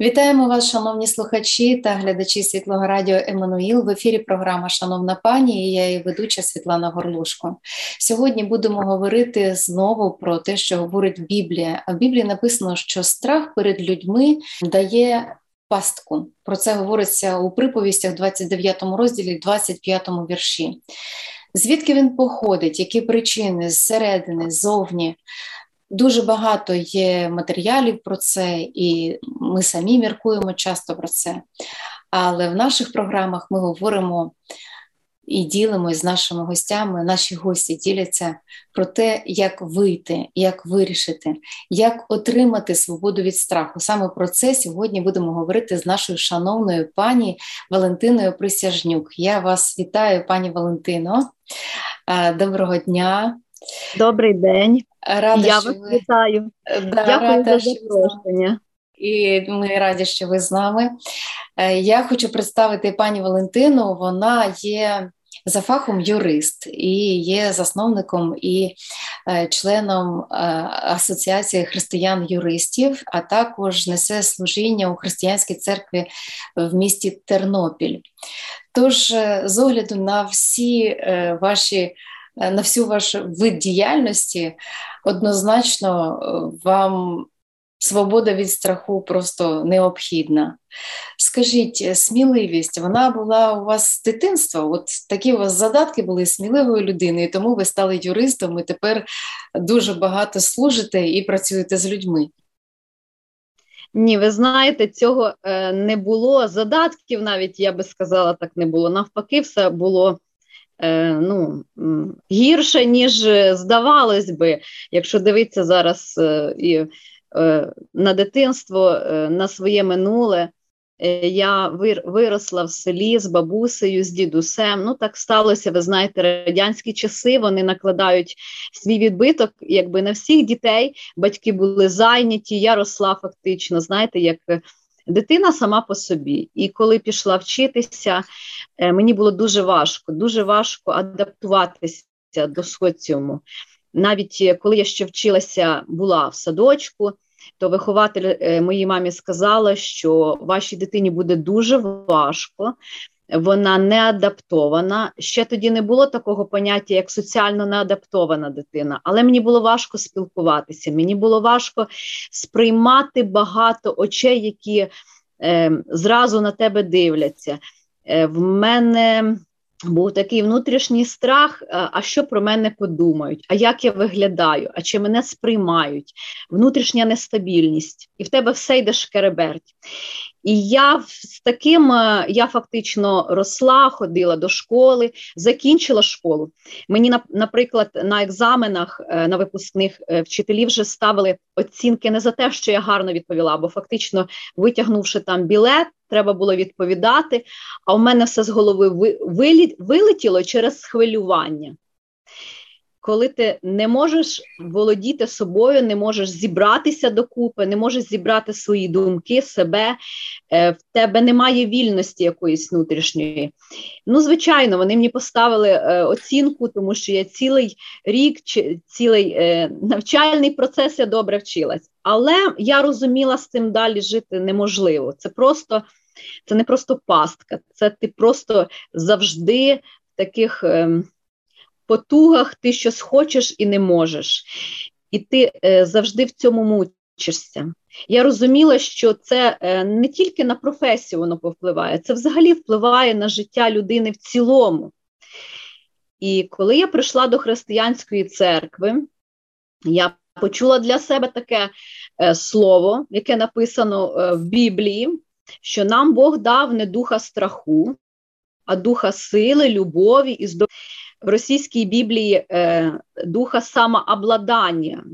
Вітаємо вас, шановні слухачі та глядачі Світлого Радіо Еммануїл. В ефірі програма Шановна пані. і Я її ведуча Світлана Горлушко. Сьогодні будемо говорити знову про те, що говорить Біблія. А в Біблії написано, що страх перед людьми дає пастку. Про це говориться у приповістях, 29 розділі, 25 вірші. Звідки він походить, які причини зсередини, ззовні? Дуже багато є матеріалів про це, і ми самі міркуємо часто про це. Але в наших програмах ми говоримо і ділимось з нашими гостями. Наші гості діляться про те, як вийти, як вирішити, як отримати свободу від страху. Саме про це сьогодні будемо говорити з нашою шановною пані Валентиною Присяжнюк. Я вас вітаю, пані Валентино. Доброго дня. Добрий день. Рада, Я що вас ви... вітаю. Да, Дякую рада, за запрошення. І ми раді, що ви з нами. Е, я хочу представити пані Валентину. Вона є за фахом юрист і є засновником і е, членом е, Асоціації християн-юристів, а також несе служіння у християнській церкві в місті Тернопіль. Тож, з огляду на всі ваші на всю вашу вид діяльності, однозначно вам свобода від страху просто необхідна. Скажіть, сміливість, вона була у вас з дитинства? От такі у вас задатки були сміливої людини, і тому ви стали юристом і тепер дуже багато служите і працюєте з людьми. Ні, ви знаєте, цього е, не було. Задатків навіть я би сказала, так не було. Навпаки, все було Е, ну, гірше, ніж е, здавалось би, якщо дивитися зараз е, і на дитинство, на своє минуле. Я виросла в селі з бабусею, з дідусем. Ну так сталося. Ви знаєте, радянські часи вони накладають свій відбиток, якби на всіх дітей батьки були зайняті. Я росла фактично, знаєте, як дитина сама по собі. І коли пішла вчитися, е, мені було дуже важко, дуже важко адаптуватися до соціуму. Навіть е, коли я ще вчилася, була в садочку. То вихователь е, моїй мамі сказала, що вашій дитині буде дуже важко, вона не адаптована. Ще тоді не було такого поняття, як соціально неадаптована дитина, але мені було важко спілкуватися, мені було важко сприймати багато очей, які е, зразу на тебе дивляться. Е, В мене був такий внутрішній страх, а що про мене подумають, а як я виглядаю, а чи мене сприймають, внутрішня нестабільність, і в тебе все йде шкереберть. І я з таким е, я фактично росла, ходила до школи, закінчила школу. Мені, наприклад, на екзаменах е, на випускних е, вчителі вже ставили оцінки не за те, що я гарно відповіла, бо фактично витягнувши там білет, треба було відповідати. А у мене все з голови вилетіло через схвилювання коли ти не можеш володіти собою, не можеш зібратися докупи, не можеш зібрати свої думки, себе, е, в тебе немає вільності якоїсь внутрішньої. Ну, звичайно, вони мені поставили е, оцінку, тому що я цілий рік, цілий е, навчальний процес я добре вчилась. Але я розуміла, з цим далі жити неможливо. Це просто. Це не просто пастка, це ти просто завжди в таких ем, потугах ти щось хочеш і не можеш, і ти е, завжди в цьому мучишся. Я розуміла, що це е, не тільки на професію воно повпливає, це взагалі впливає на життя людини в цілому. І коли я прийшла до християнської церкви, я почула для себе таке е, слово, яке написано в Біблії, що нам Бог дав не духа страху, а духа сили, любові і здоров'я в російській Біблії е, духа самообладання.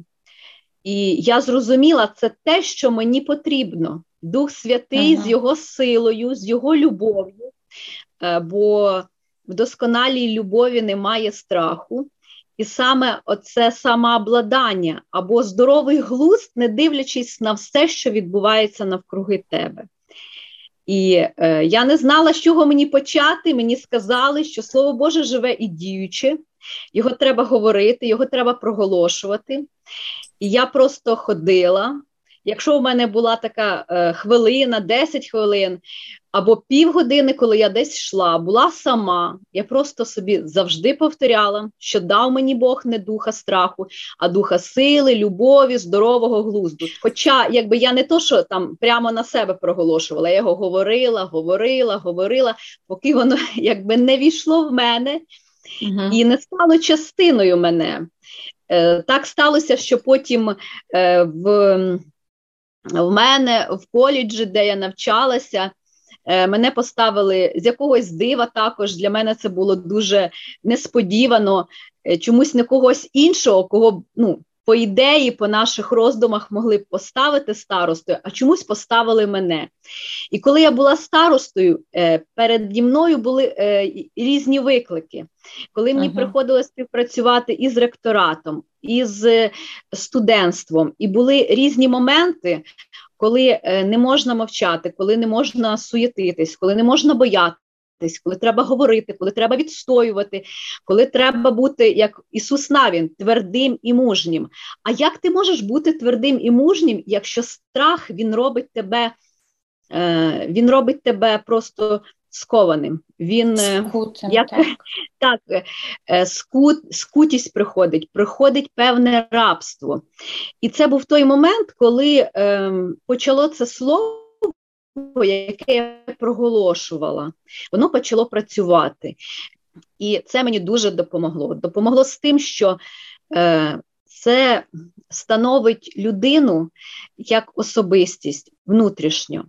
І я зрозуміла, це те, що мені потрібно. Дух Святий ага. з його силою, з його любов'ю. Е, бо в досконалій любові немає страху. І саме оце самообладання або здоровий глузд, не дивлячись на все, що відбувається навкруги тебе. І е, я не знала, з чого мені почати. Мені сказали, що Слово Боже живе і діюче, його треба говорити, його треба проголошувати. І я просто ходила. Якщо у мене була така е, хвилина, 10 хвилин або півгодини, коли я десь йшла, була сама, я просто собі завжди повторяла, що дав мені Бог не духа страху, а духа сили, любові, здорового глузду. Хоча, якби я не то, що там прямо на себе проголошувала, я його говорила, говорила, говорила, поки воно якби не війшло в мене угу. і не стало частиною мене. Е, Так сталося, що потім е, в, в мене в коледжі, де я навчалася, е, Мене поставили з якогось дива також. Для мене це було дуже несподівано, е, чомусь не когось іншого, кого ну, по ідеї, по наших роздумах могли б поставити старостою, а чомусь поставили мене. І коли я була старостою, е, переді мною були е, різні виклики. Коли мені ага. приходилось співпрацювати із ректоратом, із е, студентством, і були різні моменти, коли не можна мовчати, коли не можна суєтитись, коли не можна боятися коли треба говорити, коли треба відстоювати, коли треба бути, як Ісус Навін, твердим і мужнім. А як ти можеш бути твердим і мужнім, якщо страх він робить тебе, е, він робить тебе просто скованим? Він е, Скутим, як, так, так е, скут, скутість приходить, приходить певне рабство. І це був той момент, коли е, почало це слово яке я проголошувала, воно почало працювати. І це мені дуже допомогло. Допомогло з тим, що е, це становить людину як особистість внутрішньо,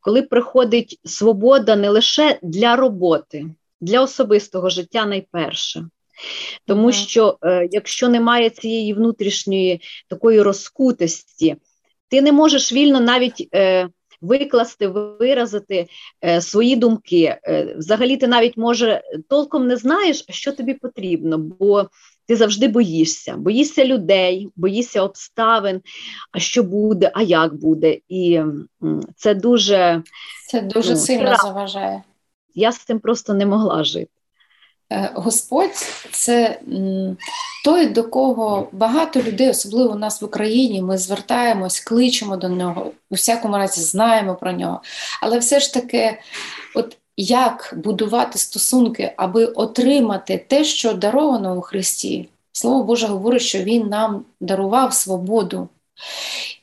коли приходить свобода не лише для роботи, для особистого життя найперше. Тому що е, якщо немає цієї внутрішньої такої розкутості, ти не можеш вільно навіть е, викласти, виразити е, свої думки. Е, взагалі, ти навіть може толком не знаєш, що тобі потрібно, бо ти завжди боїшся, боїшся людей, боїшся обставин, а що буде, а як буде. І це дуже це дуже ну, сильно заважає. Я з цим просто не могла жити. Е, Господь це той, до кого багато людей, особливо у нас в Україні, ми звертаємось, кличемо до нього, у всякому разі знаємо про нього. Але все ж таки, от як будувати стосунки, аби отримати те, що даровано у Христі. Слово Боже говорить, що Він нам дарував свободу.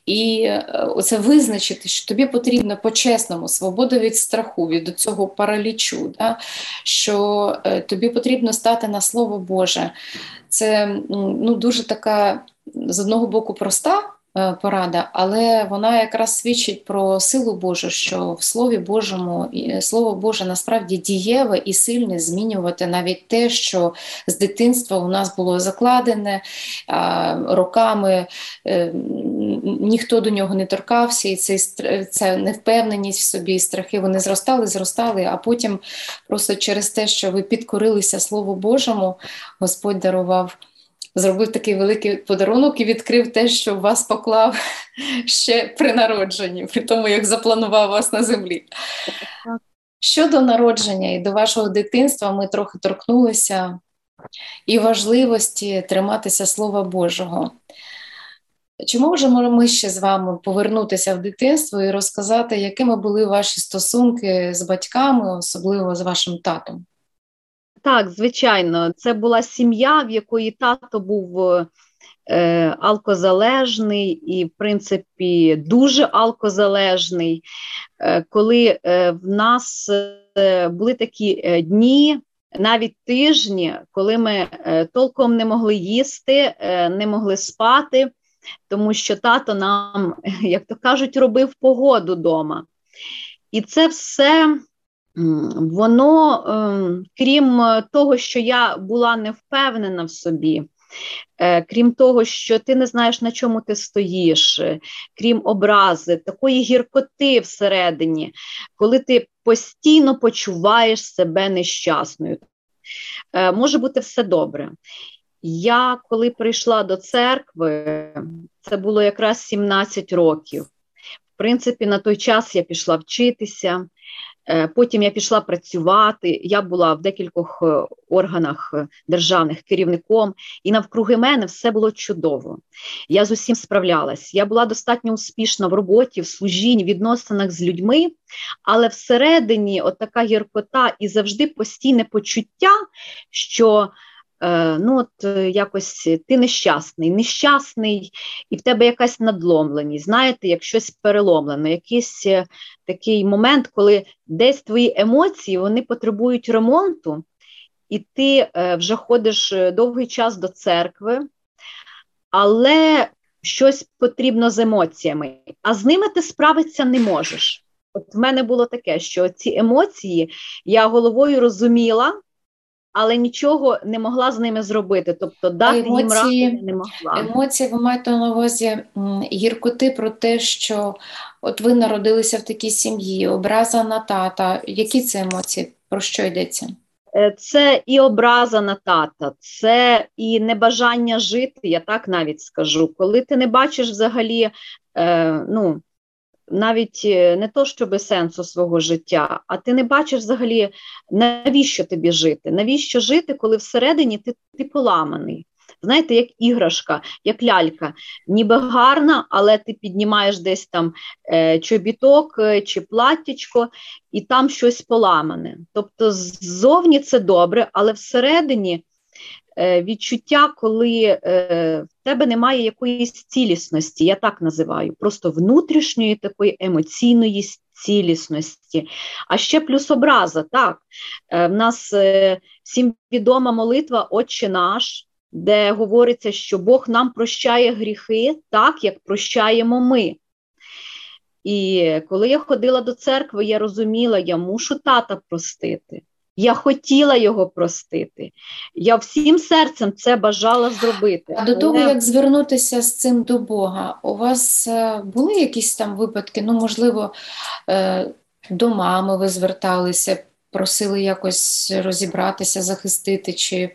І це оце визначити, що тобі потрібно по-чесному, свобода від страху, від цього паралічу, да? що е, тобі потрібно стати на Слово Боже. Це ну, дуже така з одного боку проста Е, порада, але вона якраз свідчить про силу Божу, що в Слові Божому Слово Боже насправді дієве і сильне змінювати навіть те, що з дитинства у нас було закладене роками. Е, ніхто до нього не торкався, і цей ця невпевненість в собі, страхи вони зростали, зростали, а потім просто через те, що ви підкорилися Слову Божому, Господь дарував зробив такий великий подарунок і відкрив те, що вас поклав ще при народженні, при тому, як запланував вас на землі. Щодо народження і до вашого дитинства ми трохи торкнулися і важливості триматися Слова Божого. Чи можемо ми ще з вами повернутися в дитинство і розказати, якими були ваші стосунки з батьками, особливо з вашим татом? Так, звичайно, це була сім'я, в якої тато був е, алкозалежний і, в принципі, дуже алкозалежний. Е, коли е, в нас е, були такі е, дні, навіть тижні, коли ми е, толком не могли їсти, не могли спати, тому що тато нам, як то кажуть, робив погоду вдома. І це все воно, ем, крім того, що я була не впевнена в собі, е, крім того, що ти не знаєш, на чому ти стоїш, е, крім образи, такої гіркоти всередині, коли ти постійно почуваєш себе нещасною. е, може бути все добре. Я коли прийшла до церкви, це було якраз 17 років. В принципі, на той час я пішла вчитися, Е, потім я пішла працювати. Я була в декількох е, органах е, державних керівником, і навкруги мене все було чудово. Я з усім справлялась. Я була достатньо успішна в роботі, в служінні, в відносинах з людьми, але всередині, от така гіркота і завжди постійне почуття, що ну от е, якось ти нещасний, нещасний, і в тебе якась надломленість. Знаєте, як щось переломлено, якийсь е, такий момент, коли десь твої емоції вони потребують ремонту, і ти вже ходиш довгий час до церкви, але щось потрібно з емоціями, а з ними ти справитися не можеш. От в мене було таке, що ці емоції я головою розуміла але нічого не могла з ними зробити. Тобто дати емоції, їм ради не могла. Емоції ви маєте на увазі гіркоти про те, що от ви народилися в такій сім'ї, образа на тата. Які це емоції? Про що йдеться? Е, це і образа на тата, це і небажання жити, я так навіть скажу. Коли ти не бачиш взагалі, е, ну навіть е, не то, щоби сенсу свого життя, а ти не бачиш взагалі, навіщо тобі жити? Навіщо жити, коли всередині ти, ти поламаний? Знаєте, як іграшка, як лялька, ніби гарна, але ти піднімаєш десь там е, чобіток е, чи платтячко, і там щось поламане. Тобто, ззовні це добре, але всередині відчуття, коли е, в тебе немає якоїсь цілісності, я так називаю, просто внутрішньої такої емоційної цілісності. А ще плюс образа. так. Е, в нас всім відома молитва Отче наш, де говориться, що Бог нам прощає гріхи так, як прощаємо ми. І коли я ходила до церкви, я розуміла, я мушу тата простити. Я хотіла його простити. Я всім серцем це бажала зробити. А до того, як звернутися з цим до Бога, у вас е, були якісь там випадки? Ну, можливо, е, до мами ви зверталися, просили якось розібратися, захистити, чи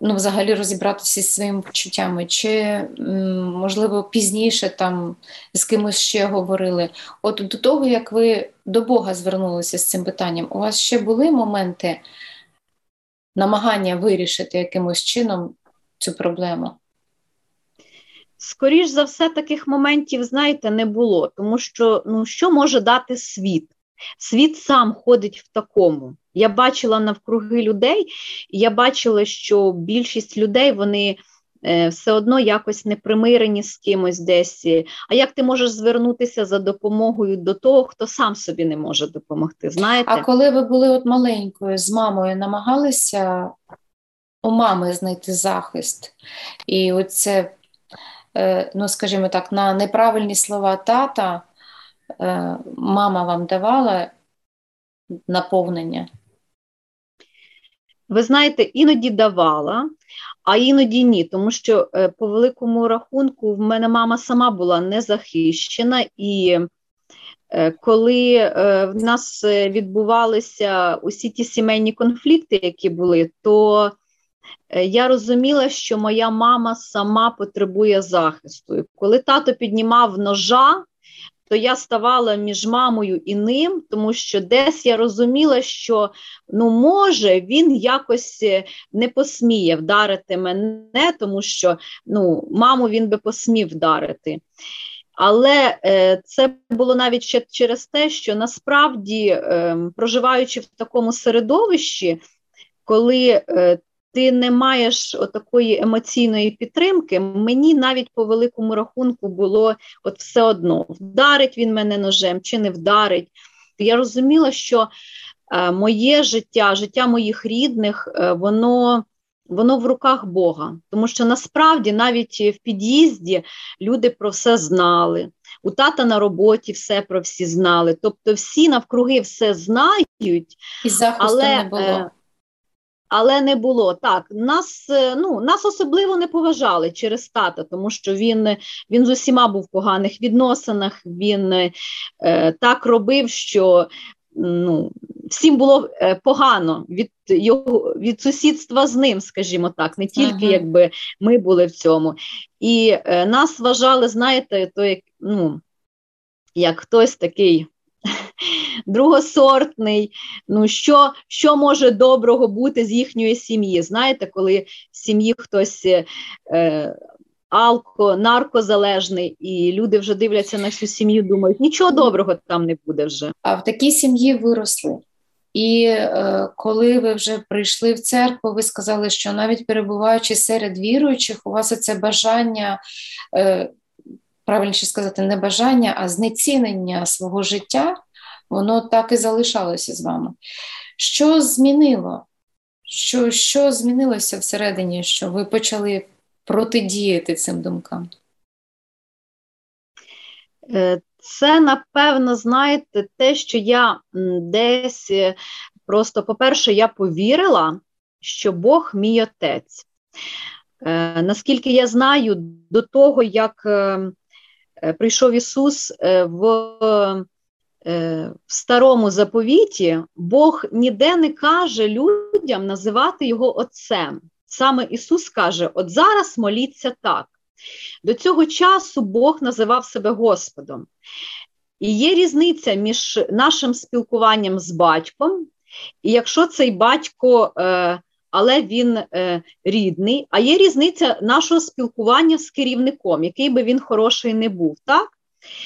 ну, взагалі розібратися зі своїми почуттями, чи, можливо, пізніше там з кимось ще говорили. От до того, як ви до Бога звернулися з цим питанням, у вас ще були моменти намагання вирішити якимось чином цю проблему? Скоріш за все, таких моментів, знаєте, не було, тому що ну, що може дати світ? Світ сам ходить в такому. Я бачила навкруги людей, і я бачила, що більшість людей вони е, все одно якось не примирені з кимось десь. А як ти можеш звернутися за допомогою до того, хто сам собі не може допомогти? Знаєте? А коли ви були от маленькою з мамою, намагалися у мами знайти захист? І оце, е, ну скажімо так, на неправильні слова тата. Е, мама вам давала наповнення? Ви знаєте, іноді давала, а іноді ні, тому що е, по великому рахунку в мене мама сама була незахищена, і е, коли в нас відбувалися усі ті сімейні конфлікти, які були, то я розуміла, що моя мама сама потребує захисту. Коли тато піднімав ножа, то я ставала між мамою і ним, тому що десь я розуміла, що ну може він якось е, не посміє вдарити мене, тому що ну, маму він би посмів вдарити. Але е, це було навіть ще через те, що насправді, е, проживаючи в такому середовищі, коли е, ти не маєш такої емоційної підтримки, мені навіть по великому рахунку було от все одно, вдарить він мене ножем чи не вдарить. Я розуміла, що е, моє життя, життя моїх рідних, е, воно. Воно в руках Бога, тому що насправді навіть в під'їзді люди про все знали. У тата на роботі все про всі знали. Тобто всі навкруги все знають, і захисту але, не було. Але не було так. Нас е, ну, нас особливо не поважали через тата, тому що він він з усіма був в поганих відносинах. Він е, так робив, що ну, всім було е, погано від його від сусідства з ним, скажімо так, не тільки ага. якби ми були в цьому. І е, нас вважали, знаєте, то як ну, як хтось такий. Другосортний, ну що що може доброго бути з їхньої сім'ї? Знаєте, коли в сім'ї хтось е, алко, наркозалежний, і люди вже дивляться на всю сім'ю, думають, нічого доброго там не буде вже. А в такій сім'ї виросли. І е, коли ви вже прийшли в церкву, ви сказали, що навіть перебуваючи серед віруючих, у вас це бажання, е, правильніше сказати, не бажання, а знецінення свого життя, воно так і залишалося з вами. Що змінило? Що, Що змінилося всередині, що ви почали протидіяти цим думкам? Е, це, напевно, знаєте, те, що я десь е, просто, по-перше, я повірила, що Бог мій отець. Е, Наскільки я знаю, до того, як е, е прийшов Ісус в, е, в старому заповіті, Бог ніде не каже людям називати його Отцем. Саме Ісус каже: от зараз моліться так. До цього часу Бог називав себе Господом. І є різниця між нашим спілкуванням з батьком, і якщо цей батько, е, але він е, рідний, а є різниця нашого спілкування з керівником, який би він хороший не був. так?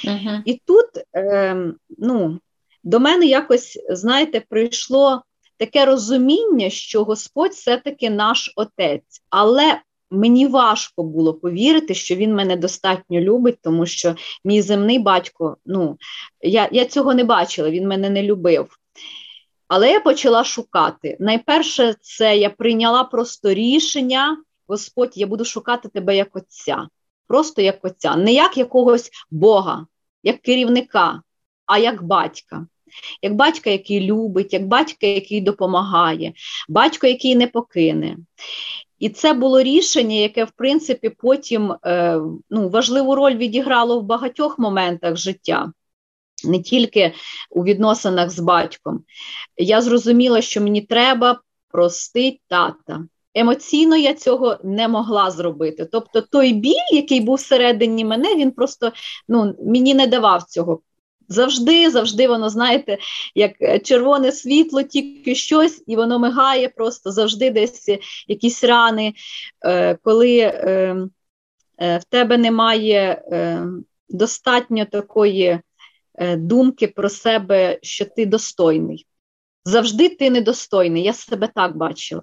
Uh-huh. І тут е, ну, до мене якось, знаєте, прийшло таке розуміння, що Господь все-таки наш отець. Але мені важко було повірити, що він мене достатньо любить, тому що мій земний батько, ну, я, я цього не бачила, він мене не любив. Але я почала шукати. Найперше, це я прийняла просто рішення: Господь, я буду шукати тебе як отця, просто як отця, не як якогось Бога, як керівника, а як батька як батька, який любить, як батька, який допомагає, батько, який не покине. І це було рішення, яке, в принципі, потім е, ну, важливу роль відіграло в багатьох моментах життя. Не тільки у відносинах з батьком. Я зрозуміла, що мені треба простити тата. Емоційно я цього не могла зробити. Тобто той біль, який був всередині мене, він просто ну, мені не давав цього Завжди, завжди воно, знаєте, як червоне світло, тільки щось, і воно мигає просто завжди десь якісь рани, е, коли е, е, в тебе немає достатньо такої думки про себе, що ти достойний. Завжди ти недостойний. Я себе так бачила.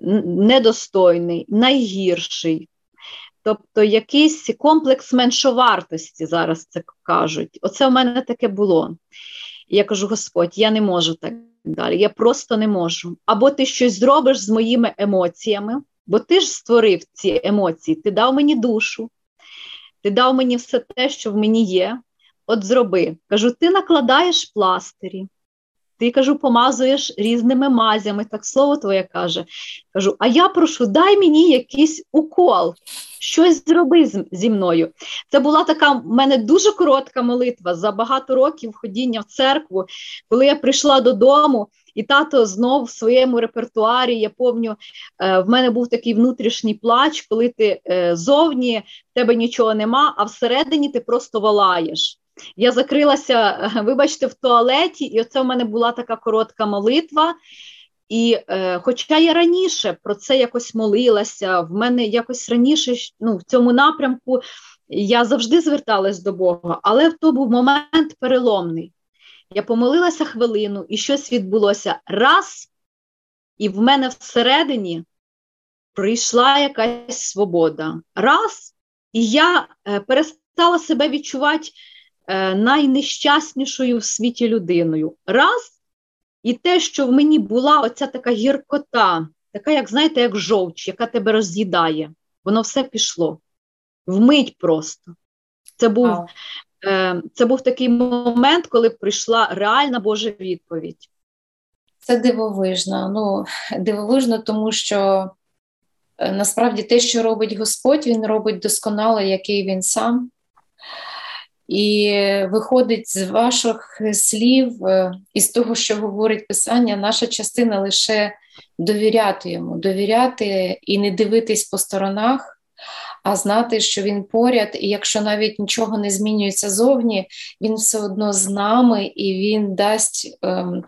Недостойний, найгірший, Тобто якийсь комплекс меншовартості зараз це кажуть. Оце в мене таке було. я кажу: Господь, я не можу так далі. Я просто не можу. Або ти щось зробиш з моїми емоціями, бо ти ж створив ці емоції, ти дав мені душу, ти дав мені все те, що в мені є. От зроби. Кажу, ти накладаєш пластирі. Ти кажу, помазуєш різними мазями, так слово твоє каже. Кажу, а я прошу, дай мені якийсь укол, щось зроби зі мною. Це була така в мене дуже коротка молитва за багато років ходіння в церкву, коли я прийшла додому. І тато знов в своєму репертуарі, я пам'ятаю, е, в мене був такий внутрішній плач, коли ти е, зовні в тебе нічого нема, а всередині ти просто волаєш. Я закрилася, вибачте, в туалеті, і оце в мене була така коротка молитва. І е, хоча я раніше про це якось молилася, в мене якось раніше ну, в цьому напрямку я завжди зверталась до Бога, але то був момент переломний. Я помолилася хвилину, і щось відбулося раз, і в мене всередині прийшла якась свобода. Раз, і я е, перестала себе відчувати Е, найнещаснішою в світі людиною. Раз, і те, що в мені була оця така гіркота, така, як знаєте, як жовч, яка тебе роз'їдає, воно все пішло. Вмить просто. Це був е, це був такий момент, коли прийшла реальна Божа відповідь. Це дивовижно. Ну, Дивовижно, тому що е, насправді те, що робить Господь, Він робить досконало, який він сам. І виходить з ваших слів, і із того, що говорить Писання, наша частина лише довіряти йому, довіряти і не дивитись по сторонах а знати, що він поряд, і якщо навіть нічого не змінюється зовні, він все одно з нами і він дасть ем,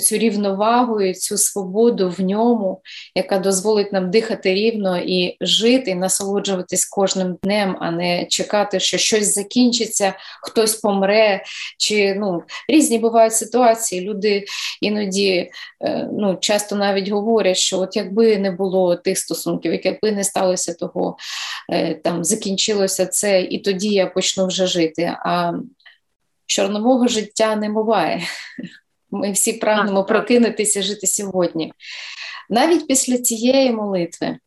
цю рівновагу і цю свободу в ньому, яка дозволить нам дихати рівно і жити, і насолоджуватись кожним днем, а не чекати, що щось закінчиться, хтось помре. Чи ну різні бувають ситуації. Люди іноді е, ну, часто навіть говорять, що от якби не було тих стосунків, якби не сталося того. Е, там закінчилося це, і тоді я почну вже жити. А чорнового життя не буває. Ми всі прагнемо прокинутися жити сьогодні. Навіть після цієї молитви,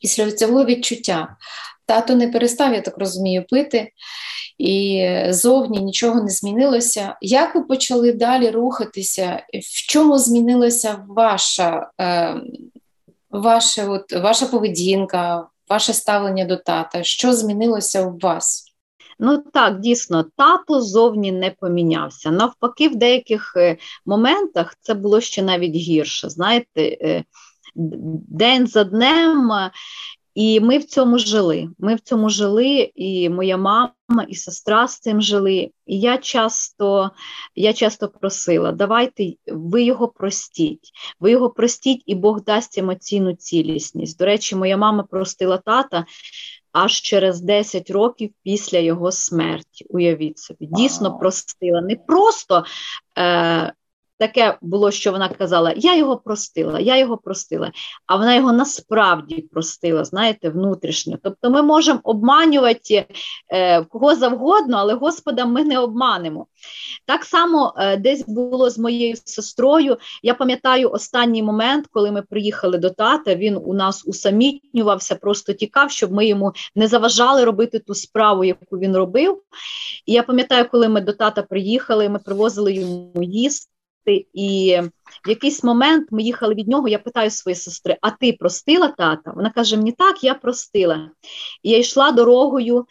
після цього відчуття, тато не перестав, я так розумію, пити, і зовні нічого не змінилося. Як ви почали далі рухатися? В чому змінилася ваша е, ваша, от, ваша поведінка, ваше ставлення до тата? Що змінилося у вас? Ну так, дійсно, тато зовні не помінявся. Навпаки, в деяких е, моментах це було ще навіть гірше. Знаєте, е, день за днем і ми в цьому жили. Ми в цьому жили, і моя мама, і сестра з цим жили. І я часто я часто просила: давайте ви його простіть, ви його простіть, і Бог дасть емоційну цілісність. До речі, моя мама простила тата. Аж через 10 років після його смерті, уявіть собі, дійсно простила. Не просто е, таке було, що вона казала: Я його простила, я його простила, а вона його насправді простила, знаєте, внутрішньо. Тобто ми можемо обманювати е, кого завгодно, але Господа ми не обманемо. Так само е, десь було з моєю сестрою. Я пам'ятаю останній момент, коли ми приїхали до тата, він у нас усамітнювався, просто тікав, щоб ми йому не заважали робити ту справу, яку він робив. І я пам'ятаю, коли ми до тата приїхали, ми привозили йому їсти і в якийсь момент ми їхали від нього. Я питаю своєї сестри: А ти простила тата? Вона каже: Мені так, я простила. І я йшла дорогою,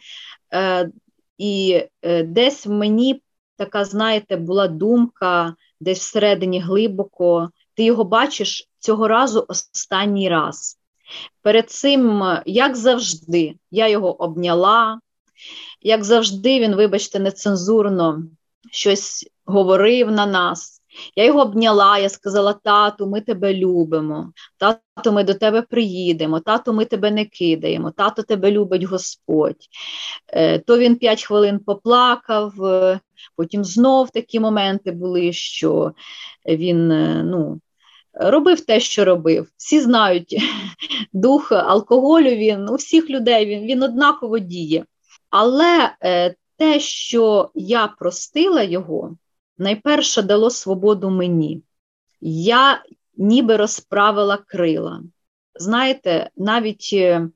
е, і е, десь в мені така, знаєте, була думка, десь всередині глибоко. Ти його бачиш цього разу останній раз. Перед цим, як завжди, я його обняла, як завжди, він, вибачте, нецензурно щось говорив на нас. Я його обняла, я сказала: тату, ми тебе любимо, тату, ми до тебе приїдемо, тату, ми тебе не кидаємо, тато тебе любить Господь. Е, то він п'ять хвилин поплакав, е, потім знов такі моменти були, що він е, ну, робив те, що робив. Всі знають, дух алкоголю він у всіх людей він, він однаково діє. Але те, що я простила його найперше дало свободу мені. Я ніби розправила крила. Знаєте, навіть е,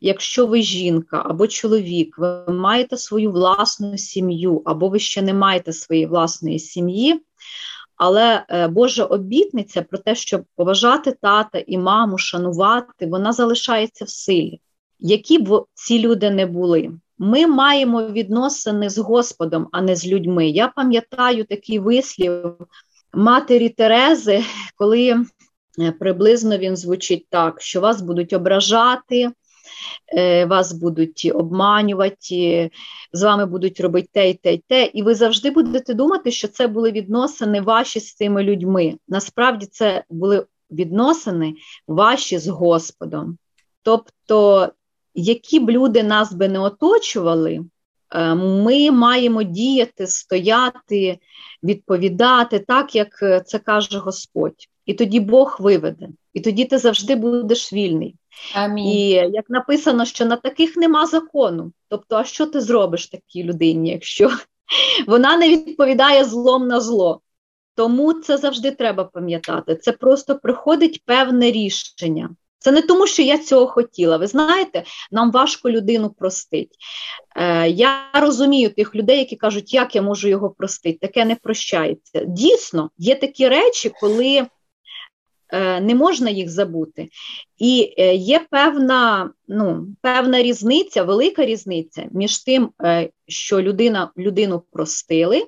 якщо ви жінка або чоловік, ви маєте свою власну сім'ю, або ви ще не маєте своєї власної сім'ї, але е, Божа обітниця про те, щоб поважати тата і маму, шанувати, вона залишається в силі. Які б ці люди не були. Ми маємо відносини з Господом, а не з людьми. Я пам'ятаю такий вислів матері Терези, коли е, приблизно він звучить так, що вас будуть ображати, е, вас будуть обманювати, з вами будуть робити те і те і те, і ви завжди будете думати, що це були відносини ваші з цими людьми. Насправді це були відносини ваші з Господом. Тобто які б люди нас би не оточували, е, ми маємо діяти, стояти, відповідати так, як е, це каже Господь. І тоді Бог виведе, і тоді ти завжди будеш вільний. Амінь. І як написано, що на таких нема закону. Тобто, а що ти зробиш такій людині, якщо вона не відповідає злом на зло? Тому це завжди треба пам'ятати. Це просто приходить певне рішення. Це не тому, що я цього хотіла. Ви знаєте, нам важко людину простити. Е, Я розумію тих людей, які кажуть, як я можу його простити. Таке не прощається. Дійсно, є такі речі, коли е, не можна їх забути. І е, є певна ну, певна різниця, велика різниця між тим, що людина, людину простили,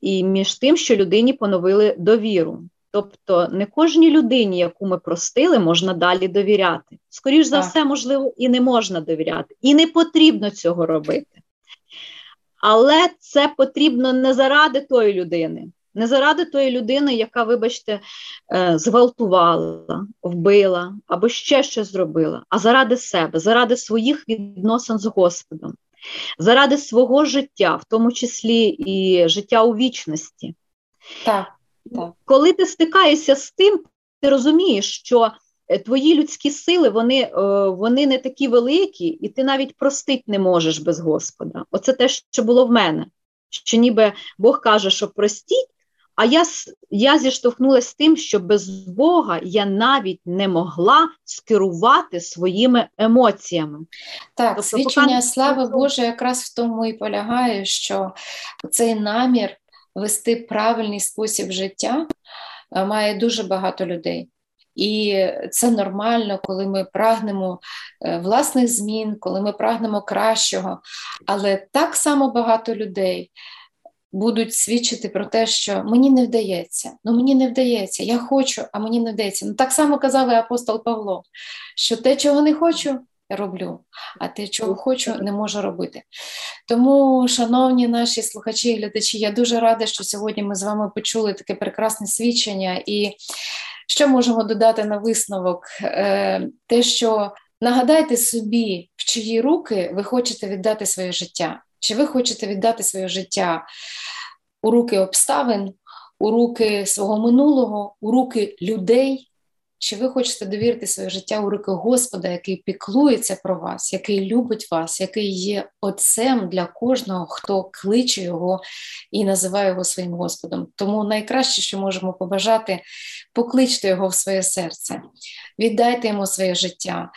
і між тим, що людині поновили довіру. Тобто не кожній людині, яку ми простили, можна далі довіряти. Скоріш за все, можливо, і не можна довіряти, і не потрібно цього робити. Але це потрібно не заради тої людини, не заради тої людини, яка, вибачте, е, зґвалтувала, вбила або ще щось зробила, а заради себе, заради своїх відносин з Господом, заради свого життя, в тому числі і життя у вічності. Так. Так. Коли ти стикаєшся з тим, ти розумієш, що е, твої людські сили вони е, вони не такі великі, і ти навіть простити не можеш без Господа. Оце те, що було в мене. Що ніби Бог каже, що простіть, а я я зіштовхнулася з тим, що без Бога я навіть не могла скерувати своїми емоціями. Так, тобто, свідчення поки... слави Божої якраз в тому і полягає, що цей намір вести правильний спосіб життя е, має дуже багато людей. І це нормально, коли ми прагнемо е, власних змін, коли ми прагнемо кращого. Але так само багато людей будуть свідчити про те, що мені не вдається, ну мені не вдається, я хочу, а мені не вдається. Ну так само казав і апостол Павло, що те, чого не хочу, роблю, а те, чого хочу, не можу робити. Тому, шановні наші слухачі і глядачі, я дуже рада, що сьогодні ми з вами почули таке прекрасне свідчення. І що можемо додати на висновок? Е, те, що нагадайте собі, в чиї руки ви хочете віддати своє життя. Чи ви хочете віддати своє життя у руки обставин, у руки свого минулого, у руки людей? Чи ви хочете довірити своє життя у руки Господа, який піклується про вас, який любить вас, який є отцем для кожного, хто кличе його і називає його своїм Господом? Тому найкраще, що можемо побажати, покличте його в своє серце, віддайте йому своє життя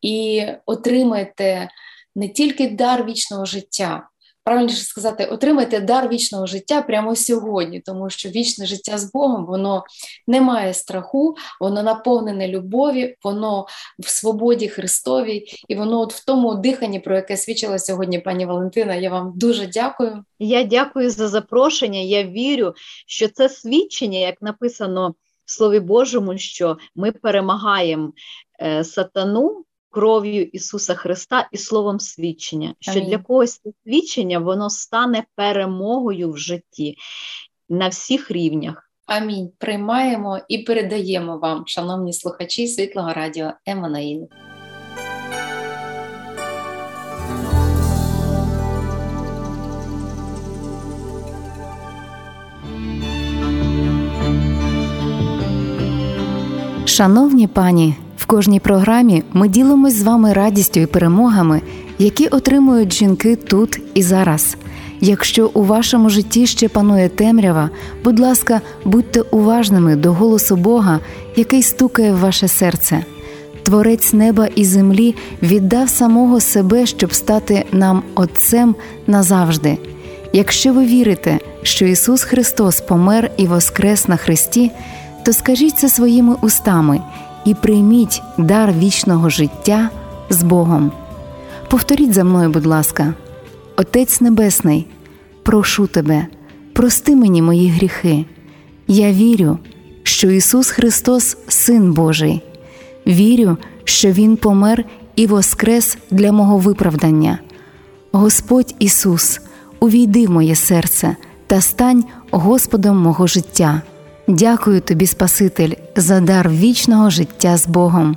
і отримайте не тільки дар вічного життя правильніше сказати, отримайте дар вічного життя прямо сьогодні, тому що вічне життя з Богом воно не має страху, воно наповнене любові, воно в свободі Христовій, і воно от в тому диханні, про яке свідчила сьогодні пані Валентина. Я вам дуже дякую. Я дякую за запрошення. Я вірю, що це свідчення, як написано в Слові Божому, що ми перемагаємо е, сатану кров'ю Ісуса Христа і словом свідчення, що Амін. для когось це свідчення воно стане перемогою в житті на всіх рівнях. Амінь. Приймаємо і передаємо вам, шановні слухачі Світлого Радіо Еммануїл. Шановні пані кожній програмі ми ділимось з вами радістю і перемогами, які отримують жінки тут і зараз. Якщо у вашому житті ще панує темрява, будь ласка, будьте уважними до голосу Бога, який стукає в ваше серце. Творець неба і землі віддав самого себе, щоб стати нам Отцем назавжди. Якщо ви вірите, що Ісус Христос помер і воскрес на Христі, то скажіть це своїми устами і прийміть дар вічного життя з Богом. Повторіть за мною, будь ласка, Отець Небесний, прошу тебе, прости мені мої гріхи. Я вірю, що Ісус Христос, Син Божий, вірю, що Він помер і воскрес для мого виправдання. Господь Ісус, увійди в моє серце та стань Господом мого життя. Дякую тобі, Спаситель, за дар вічного життя з Богом,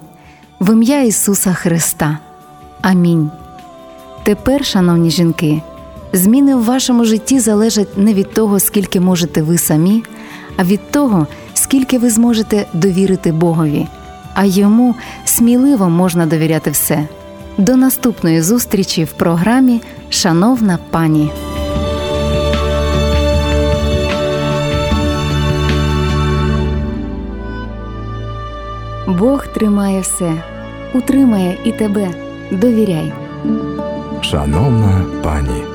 в ім'я Ісуса Христа. Амінь. Тепер, шановні жінки, зміни в вашому житті залежать не від того, скільки можете ви самі, а від того, скільки ви зможете довірити Богові, а йому сміливо можна довіряти все. До наступної зустрічі в програмі Шановна пані. Бог тримає все, утримає і тебе. Довіряй. Шановна пані.